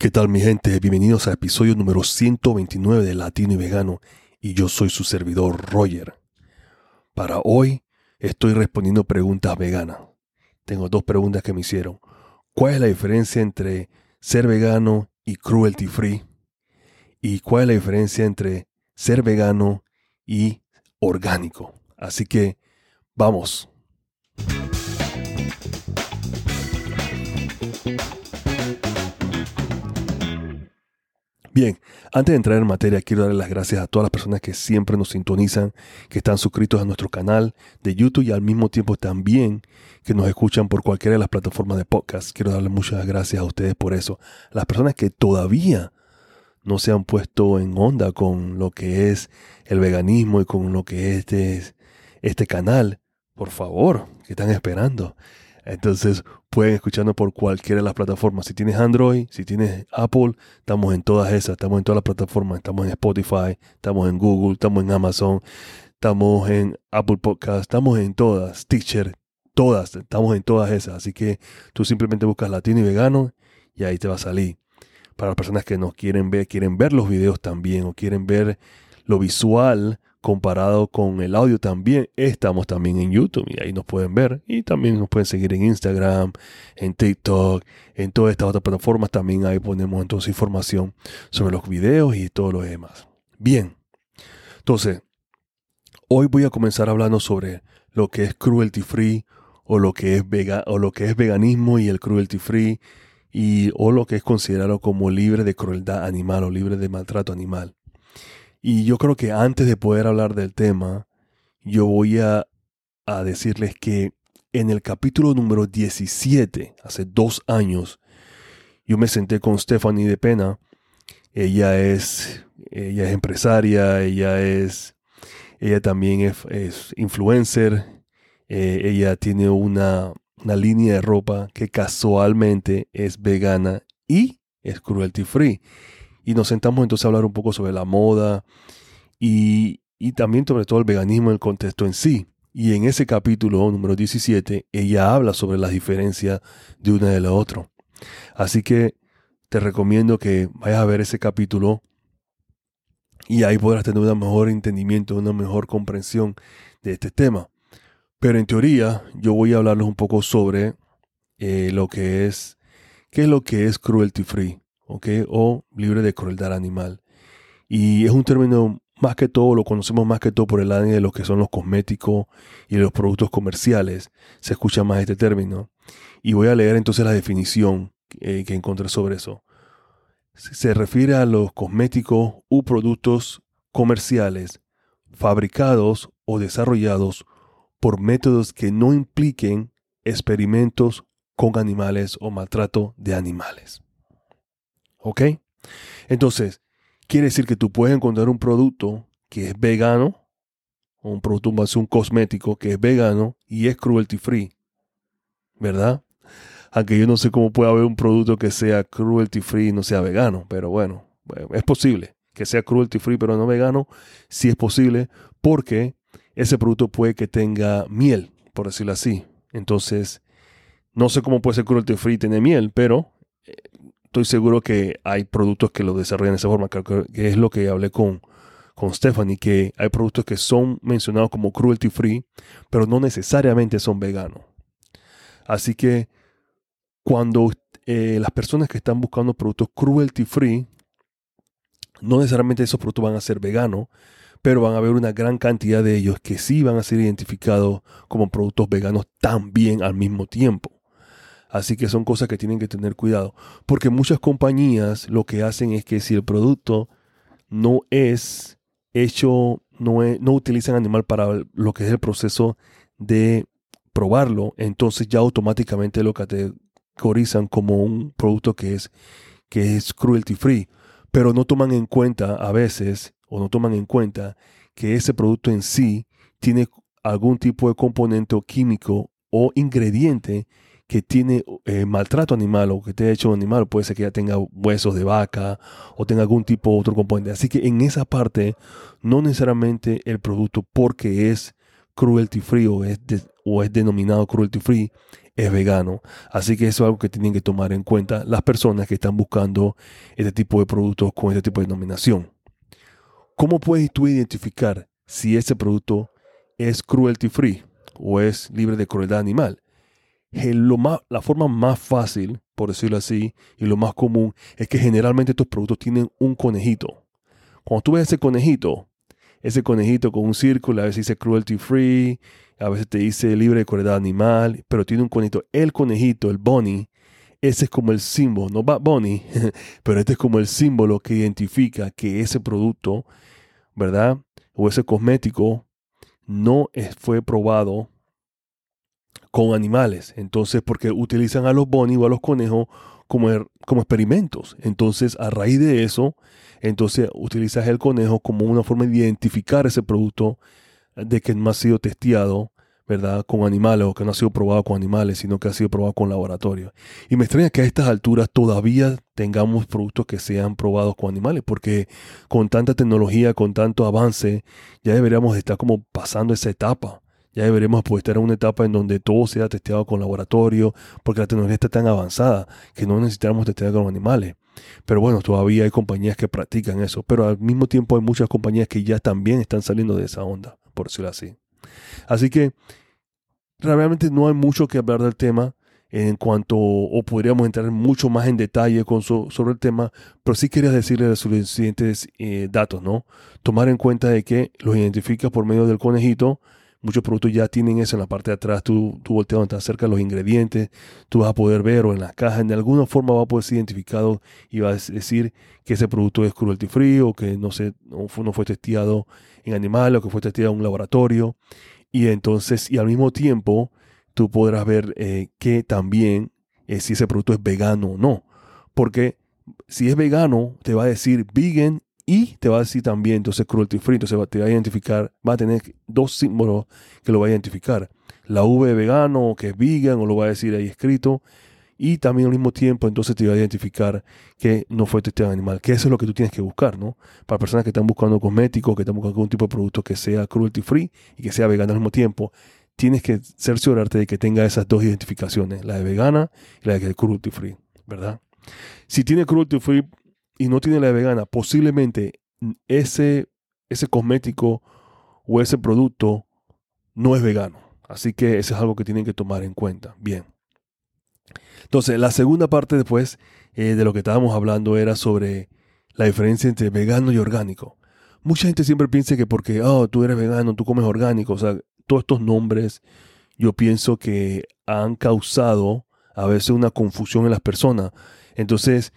¿Qué tal mi gente? Bienvenidos al episodio número 129 de Latino y Vegano y yo soy su servidor Roger. Para hoy estoy respondiendo preguntas veganas. Tengo dos preguntas que me hicieron. ¿Cuál es la diferencia entre ser vegano y cruelty free? ¿Y cuál es la diferencia entre ser vegano y orgánico? Así que vamos. Bien, antes de entrar en materia, quiero darle las gracias a todas las personas que siempre nos sintonizan, que están suscritos a nuestro canal de YouTube y al mismo tiempo también que nos escuchan por cualquiera de las plataformas de podcast. Quiero darle muchas gracias a ustedes por eso. Las personas que todavía no se han puesto en onda con lo que es el veganismo y con lo que es este, este canal, por favor, ¿qué están esperando? Entonces pueden escucharnos por cualquiera de las plataformas. Si tienes Android, si tienes Apple, estamos en todas esas, estamos en todas las plataformas, estamos en Spotify, estamos en Google, estamos en Amazon, estamos en Apple Podcast, estamos en todas, Teacher, todas, estamos en todas esas. Así que tú simplemente buscas latino y vegano y ahí te va a salir. Para las personas que nos quieren ver, quieren ver los videos también o quieren ver lo visual comparado con el audio también, estamos también en YouTube y ahí nos pueden ver y también nos pueden seguir en Instagram, en TikTok, en todas estas otras plataformas también ahí ponemos entonces información sobre los videos y todo lo demás. Bien, entonces, hoy voy a comenzar hablando sobre lo que es cruelty free o lo que es, vega, o lo que es veganismo y el cruelty free y o lo que es considerado como libre de crueldad animal o libre de maltrato animal. Y yo creo que antes de poder hablar del tema, yo voy a, decirles que en el capítulo número 17, hace dos años, yo me senté con Stephanie de Pena. Ella es, ella es empresaria, ella es, ella también es, influencer, eh, ella tiene una, una línea de ropa que casualmente es vegana y es cruelty free y nos sentamos entonces a hablar un poco sobre la moda y, también sobre todo el veganismo en el contexto en sí. Y en ese capítulo número 17, ella habla sobre las diferencias de una de la otra. Así que te recomiendo que vayas a ver ese capítulo y ahí podrás tener un mejor entendimiento, una mejor comprensión de este tema. Pero en teoría, yo voy a hablarles un poco sobre eh, lo que es, qué es lo que es cruelty free o libre de crueldad animal. Y es un término más que todo, lo conocemos más que todo por el área de lo que son los cosméticos y los productos comerciales. Se escucha más este término. Y voy a leer entonces la definición eh, que encontré sobre eso. Se refiere a los cosméticos u productos comerciales fabricados o desarrollados por métodos que no impliquen experimentos con animales o maltrato de animales. ¿Ok? Entonces, quiere decir que tú puedes encontrar un producto que es vegano, o un producto un cosmético que es vegano y es cruelty free, ¿verdad? Aunque yo no sé cómo puede haber un producto que sea cruelty free y no sea vegano, pero bueno, es posible que sea cruelty free pero no vegano, sí es posible porque ese producto puede que tenga miel, por decirlo así. Entonces, no sé cómo puede ser cruelty free y tener miel, pero estoy seguro que hay productos que lo desarrollan de esa forma, que es lo que hablé con, con Stephanie, que hay productos que son mencionados como cruelty free, pero no necesariamente son veganos. Así que cuando eh, las personas que están buscando productos cruelty free, no necesariamente esos productos van a ser veganos, pero van a haber una gran cantidad de ellos que sí van a ser identificados como productos veganos también al mismo tiempo. Así que son cosas que tienen que tener cuidado. Porque muchas compañías lo que hacen es que si el producto no es hecho, no, no utilizan animal para lo que es el proceso de probarlo, entonces ya automáticamente lo categorizan como un producto que es, que es cruelty free. Pero no toman en cuenta a veces, o no toman en cuenta que ese producto en sí tiene algún tipo de componente o químico o ingrediente que tiene eh, maltrato animal o que te ha hecho animal, puede ser que ya tenga huesos de vaca o tenga algún tipo otro componente. Así que en esa parte, no necesariamente el producto porque es cruelty free o es, o es denominado cruelty free, es vegano. Así que eso es algo que tienen que tomar en cuenta las personas que están buscando este tipo de productos con este tipo de denominación. ¿Cómo puedes tú identificar si ese producto es cruelty free o es libre de crueldad animal? Lo más, la forma más fácil, por decirlo así, y lo más común es que generalmente estos productos tienen un conejito. Cuando tú ves ese conejito, ese conejito con un círculo, a veces dice cruelty free, a veces te dice libre de crueldad animal, pero tiene un conejito. El conejito, el bunny, ese es como el símbolo, no va bunny, pero este es como el símbolo que identifica que ese producto, ¿verdad? O ese cosmético no fue probado con animales. Entonces, porque utilizan a los bunny o a los conejos como, er, como experimentos. Entonces, a raíz de eso, entonces utilizas el conejo como una forma de identificar ese producto de que no ha sido testeado, ¿verdad? Con animales o que no ha sido probado con animales, sino que ha sido probado con laboratorio. Y me extraña que a estas alturas todavía tengamos productos que sean probados con animales, porque con tanta tecnología, con tanto avance, ya deberíamos estar como pasando esa etapa. Ya deberíamos pues, estar en una etapa en donde todo sea testeado con laboratorio, porque la tecnología está tan avanzada que no necesitamos testear con animales. Pero bueno, todavía hay compañías que practican eso, pero al mismo tiempo hay muchas compañías que ya también están saliendo de esa onda por decirlo así. Así que realmente no hay mucho que hablar del tema en cuanto, o podríamos entrar mucho más en detalle con sobre el tema, pero sí quería decirle los siguientes eh, datos, ¿no? Tomar en cuenta de que los identificas por medio del conejito, muchos productos ya tienen eso en la parte de atrás, tú, tú volteas donde cerca de los ingredientes, tú vas a poder ver o en la caja, de alguna forma va a poder ser identificado y va a decir que ese producto es cruelty free o que no, se, no, fue, no fue testeado en animales o que fue testeado en un laboratorio. Y entonces, y al mismo tiempo, tú podrás ver eh, que también eh, si ese producto es vegano o no. Porque si es vegano, te va a decir vegan y te va a decir también, entonces, cruelty free. Entonces te va a identificar, va a tener dos símbolos que lo va a identificar. La V de vegano, que es vegan, o lo va a decir ahí escrito y también al mismo tiempo entonces te va a identificar que no fue testeado animal, que eso es lo que tú tienes que buscar, ¿no? Para personas que están buscando cosméticos, que están buscando algún tipo de producto que sea cruelty free y que sea vegano al mismo tiempo, tienes que cerciorarte de que tenga esas dos identificaciones, la de vegana y la de cruelty free, ¿verdad? Si tiene cruelty free y no tiene la vegana, posiblemente ese, ese cosmético o ese producto no es vegano. Así que eso es algo que tienen que tomar en cuenta. Bien. Entonces, la segunda parte después eh, de lo que estábamos hablando era sobre la diferencia entre vegano y orgánico. Mucha gente siempre piensa que porque, oh, tú eres vegano, tú comes orgánico, o sea, todos estos nombres yo pienso que han causado a veces una confusión en las personas. Entonces,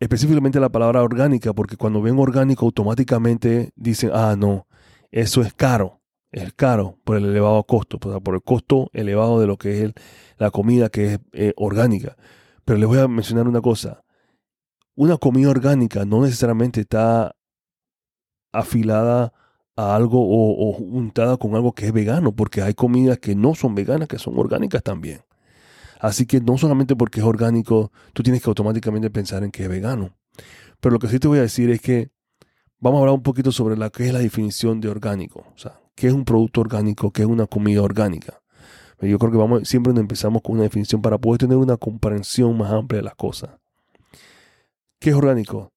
específicamente la palabra orgánica, porque cuando ven orgánico automáticamente dicen, ah, no, eso es caro, es caro por el elevado costo, por el costo elevado de lo que es la comida que es eh, orgánica. Pero les voy a mencionar una cosa. Una comida orgánica no necesariamente está afilada a algo o, juntada con algo que es vegano, porque hay comidas que no son veganas, que son orgánicas también. Así que no solamente porque es orgánico, tú tienes que automáticamente pensar en que es vegano. Pero lo que sí te voy a decir es que vamos a hablar un poquito sobre la que es la definición de orgánico. O sea, qué es un producto orgánico, qué es una comida orgánica. Yo creo que vamos, siempre empezamos con una definición para poder tener una comprensión más amplia de las cosas. ¿Qué es orgánico?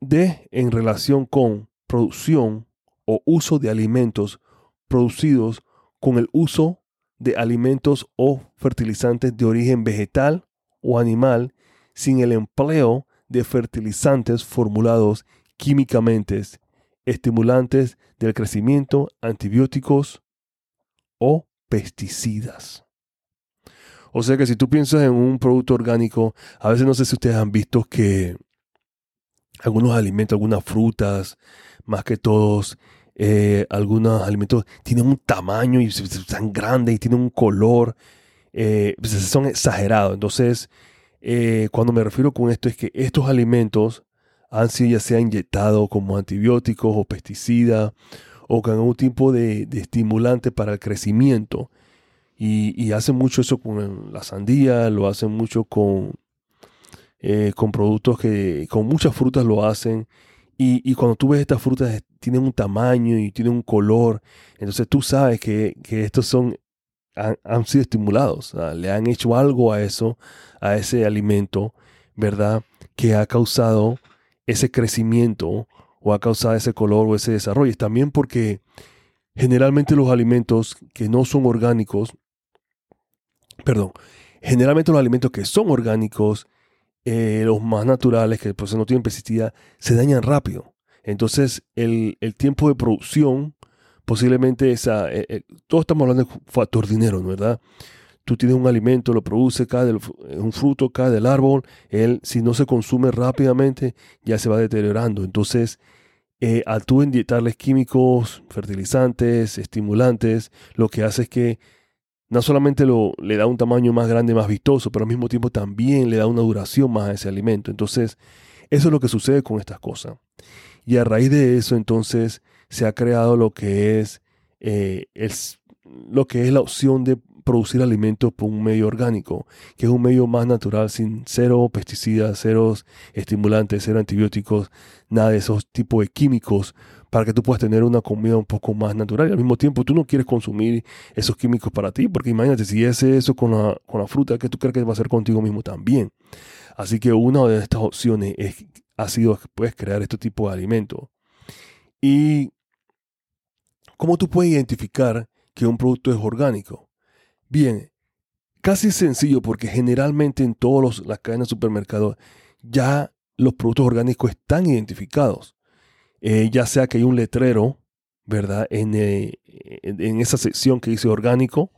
De en relación con producción o uso de alimentos producidos con el uso de alimentos o fertilizantes de origen vegetal o animal sin el empleo de fertilizantes formulados químicamente, estimulantes del crecimiento, antibióticos o pesticidas. O sea que si tú piensas en un producto orgánico, a veces no sé si ustedes han visto que algunos alimentos, algunas frutas, más que todos, eh, algunos alimentos tienen un tamaño y son grandes y tienen un color, eh, pues, son exagerados. Entonces, eh, cuando me refiero con esto es que estos alimentos han sido ya sea inyectados como antibióticos o pesticidas o con algún tipo de, estimulante para el crecimiento. Y, hacen mucho eso con la sandía, lo hacen mucho con, eh, con productos que, con muchas frutas lo hacen. Y, cuando tú ves estas frutas, tienen un tamaño y tienen un color. Entonces tú sabes que, estos son han, sido estimulados, le han hecho algo a eso, a ese alimento, ¿verdad? Que ha causado ese crecimiento o ha causado ese color o ese desarrollo. También porque generalmente los alimentos que no son orgánicos, perdón, generalmente los alimentos que son orgánicos, eh, los más naturales, que pues no tienen pesticida, se dañan rápido. Entonces el, tiempo de producción, posiblemente esa, eh, eh, todos estamos hablando de factor dinero, ¿verdad? Tú tienes un alimento, lo produce, cae del, un fruto, cae del árbol, él si no se consume rápidamente ya se va deteriorando. Entonces eh, al tú inyectarles químicos, fertilizantes, estimulantes, lo que hace es que no solamente lo, le da un tamaño más grande, más vistoso, pero al mismo tiempo también le da una duración más a ese alimento. Entonces, eso es lo que sucede con estas cosas. Y a raíz de eso, entonces, se ha creado lo que es, eh, lo que es la opción de producir alimentos por un medio orgánico, que es un medio más natural, sin cero pesticidas, cero estimulantes, cero antibióticos, nada de esos tipos de químicos, para que tú puedas tener una comida un poco más natural. Y al mismo tiempo tú no quieres consumir esos químicos para ti, porque imagínate, si es eso con la, con la fruta, que tú crees que va a ser contigo mismo también? Así que una de estas opciones es, sido que puedes crear este tipo de alimentos. Y ¿cómo tú puedes identificar que un producto es orgánico? Bien, casi sencillo porque generalmente en todas las cadenas de supermercados ya los productos orgánicos están identificados. Eh, ya sea que hay un letrero, ¿verdad? Eh, en, en, esa sección que dice orgánico,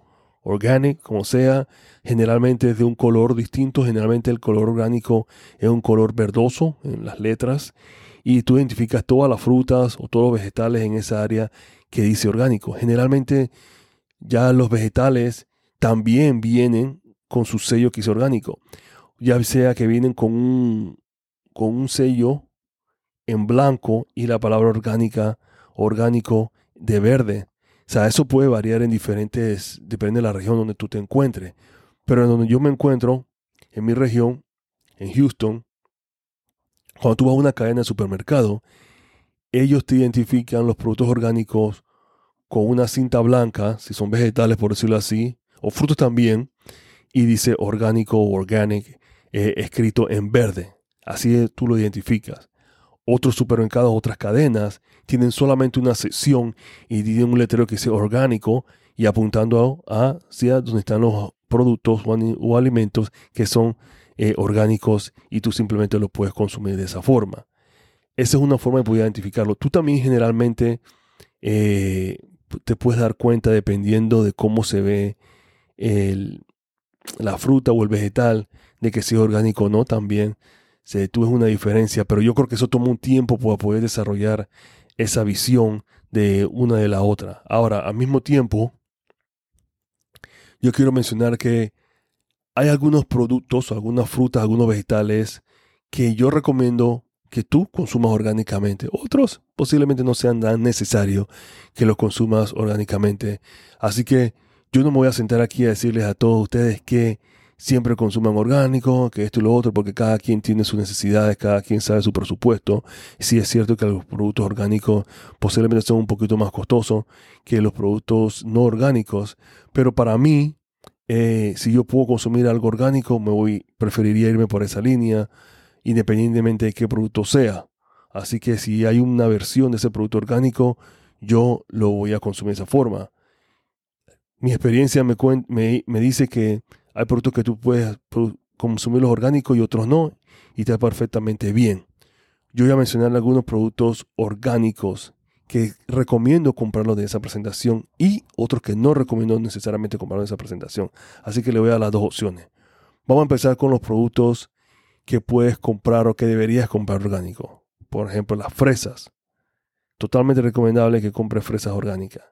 organic, como sea, generalmente es de un color distinto. Generalmente el color orgánico es un color verdoso en las letras. Y tú identificas todas las frutas o todos los vegetales en esa área que dice orgánico. Generalmente ya los vegetales también vienen con su sello que es orgánico. Ya sea que vienen con un, con un sello en blanco y la palabra orgánica, orgánico de verde. Sea, eso puede variar en diferentes, depende de la región donde tú te encuentres. Pero en donde yo me encuentro, en mi región, en Houston, cuando tú vas a una cadena de supermercado, ellos te identifican los productos orgánicos con una cinta blanca, si son vegetales por decirlo así, o frutos también, y dice orgánico o organic eh, escrito en verde. Así tú lo identificas. Otros supermercados, otras cadenas, tienen solamente una sección y tienen un letrero que dice orgánico y apuntando a donde están los productos o, alimentos que son eh, orgánicos y tú simplemente los puedes consumir de esa forma. Esa es una forma de poder identificarlo. Tú también generalmente eh, te puedes dar cuenta dependiendo de cómo se ve la fruta o el vegetal, de que sea orgánico o no, también se, tú una diferencia, pero yo creo que eso toma un tiempo para poder desarrollar esa visión de una de la otra. Ahora, al mismo tiempo, yo quiero mencionar que hay algunos productos, algunas frutas, algunos vegetales que yo recomiendo que tú consumas orgánicamente. Otros posiblemente no sean tan necesarios que los consumas orgánicamente. Así que yo no me voy a sentar aquí a decirles a todos ustedes que siempre consuman orgánico, que esto y lo otro, porque cada quien tiene sus necesidades, cada quien sabe su presupuesto. Sí es cierto que los productos orgánicos posiblemente son un poquito más costosos que los productos no orgánicos, pero para mí, eh, si yo puedo consumir algo orgánico, me voy, preferiría irme por esa línea, independientemente de qué producto sea. Así que si hay una versión de ese producto orgánico, yo lo voy a consumir de esa forma mi experiencia me, me, dice que hay productos que tú puedes consumir los orgánicos y otros no, y está perfectamente bien. Yo voy a mencionar algunos productos orgánicos que recomiendo comprarlos de esa presentación y otros que no recomiendo necesariamente comprarlos de esa presentación. Así que le voy a dar las dos opciones. Vamos a empezar con los productos que puedes comprar o que deberías comprar orgánicos. Por ejemplo, las fresas. Totalmente recomendable que compres fresas orgánicas.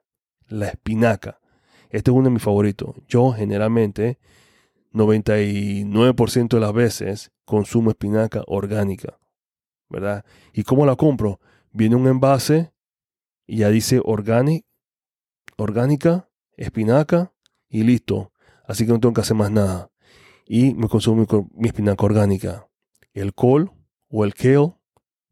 La espinaca. Este es uno de mis favoritos. Yo generalmente, 99% de las veces, consumo espinaca orgánica. ¿Verdad? ¿Y cómo la compro? Viene un envase y ya dice organic, orgánica, espinaca y listo. Así que no tengo que hacer más nada. Y me consumo mi, espinaca orgánica. El col o el kale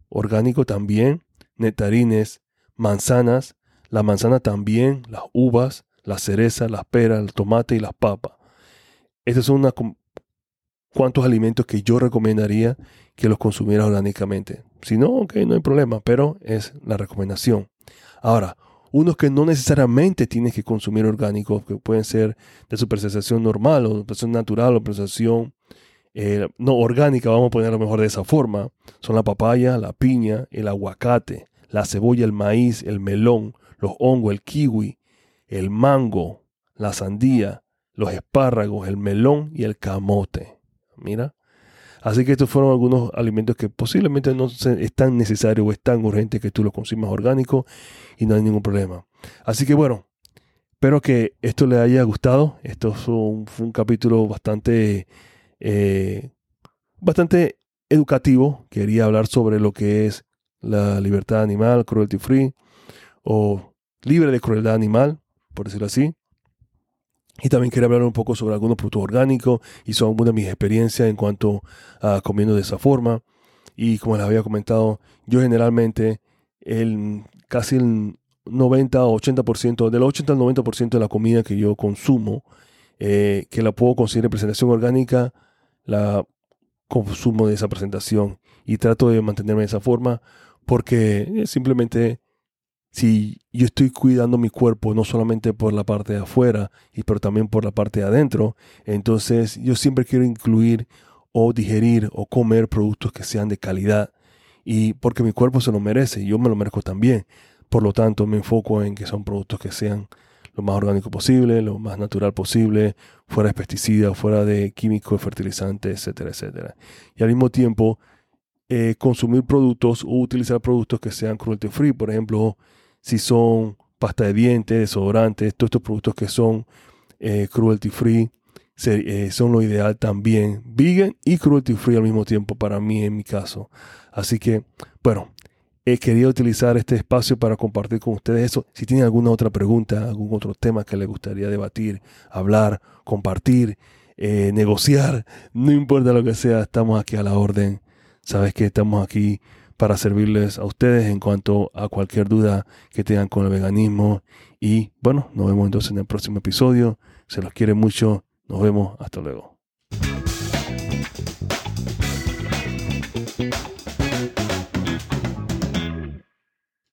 orgánico también. Nectarines, manzanas, la manzana también, las uvas, la cereza, las peras, el tomate y las papas. Estos son unos cuantos alimentos que yo recomendaría que los consumieras orgánicamente. Si no, ok, no hay problema, pero es la recomendación. Ahora, unos que no necesariamente tienes que consumir orgánicos, que pueden ser de supersensación normal o supersensación natural o supersensación eh, no orgánica, vamos a ponerlo mejor de esa forma, son la papaya, la piña, el aguacate, la cebolla, el maíz, el melón, los hongos, el kiwi, el mango, la sandía, los espárragos, el melón y el camote. Mira. Así que estos fueron algunos alimentos que posiblemente no es tan necesario o es tan urgente que tú los consumas orgánico y no hay ningún problema. Así que bueno, espero que esto le haya gustado. Esto fue un, capítulo bastante, eh, bastante educativo. Quería hablar sobre lo que es la libertad animal, cruelty free o libre de crueldad animal, por decirlo así. Y también quería hablar un poco sobre algunos productos orgánicos y son algunas de mis experiencias en cuanto a comiendo de esa forma. Y como les había comentado, yo generalmente el, casi el 90 o 80%, del 80 al 90% de la comida que yo consumo, eh, que la puedo en presentación orgánica, la consumo de esa presentación y trato de mantenerme de esa forma porque simplemente si yo estoy cuidando mi cuerpo no solamente por la parte de afuera, pero también por la parte de adentro, entonces yo siempre quiero incluir o digerir o comer productos que sean de calidad y porque mi cuerpo se lo merece yo me lo merezco también. Por lo tanto, me enfoco en que son productos que sean lo más orgánico posible, lo más natural posible, fuera de pesticidas, fuera de químicos, fertilizantes, etcétera, etcétera. Y al mismo tiempo, eh, consumir productos o utilizar productos que sean cruelty free, por ejemplo, si son pasta de dientes, desodorantes, todos estos productos que son eh, cruelty free, eh, son lo ideal también. Vegan y cruelty free al mismo tiempo para mí en mi caso. Así que, bueno, he querido utilizar este espacio para compartir con ustedes eso. Si tienen alguna otra pregunta, algún otro tema que les gustaría debatir, hablar, compartir, eh, negociar, no importa lo que sea, estamos aquí a la orden. Sabes que estamos aquí para servirles a ustedes en cuanto a cualquier duda que tengan con el veganismo. Y bueno, nos vemos entonces en el próximo episodio. Se los quiere mucho. Nos vemos. Hasta luego.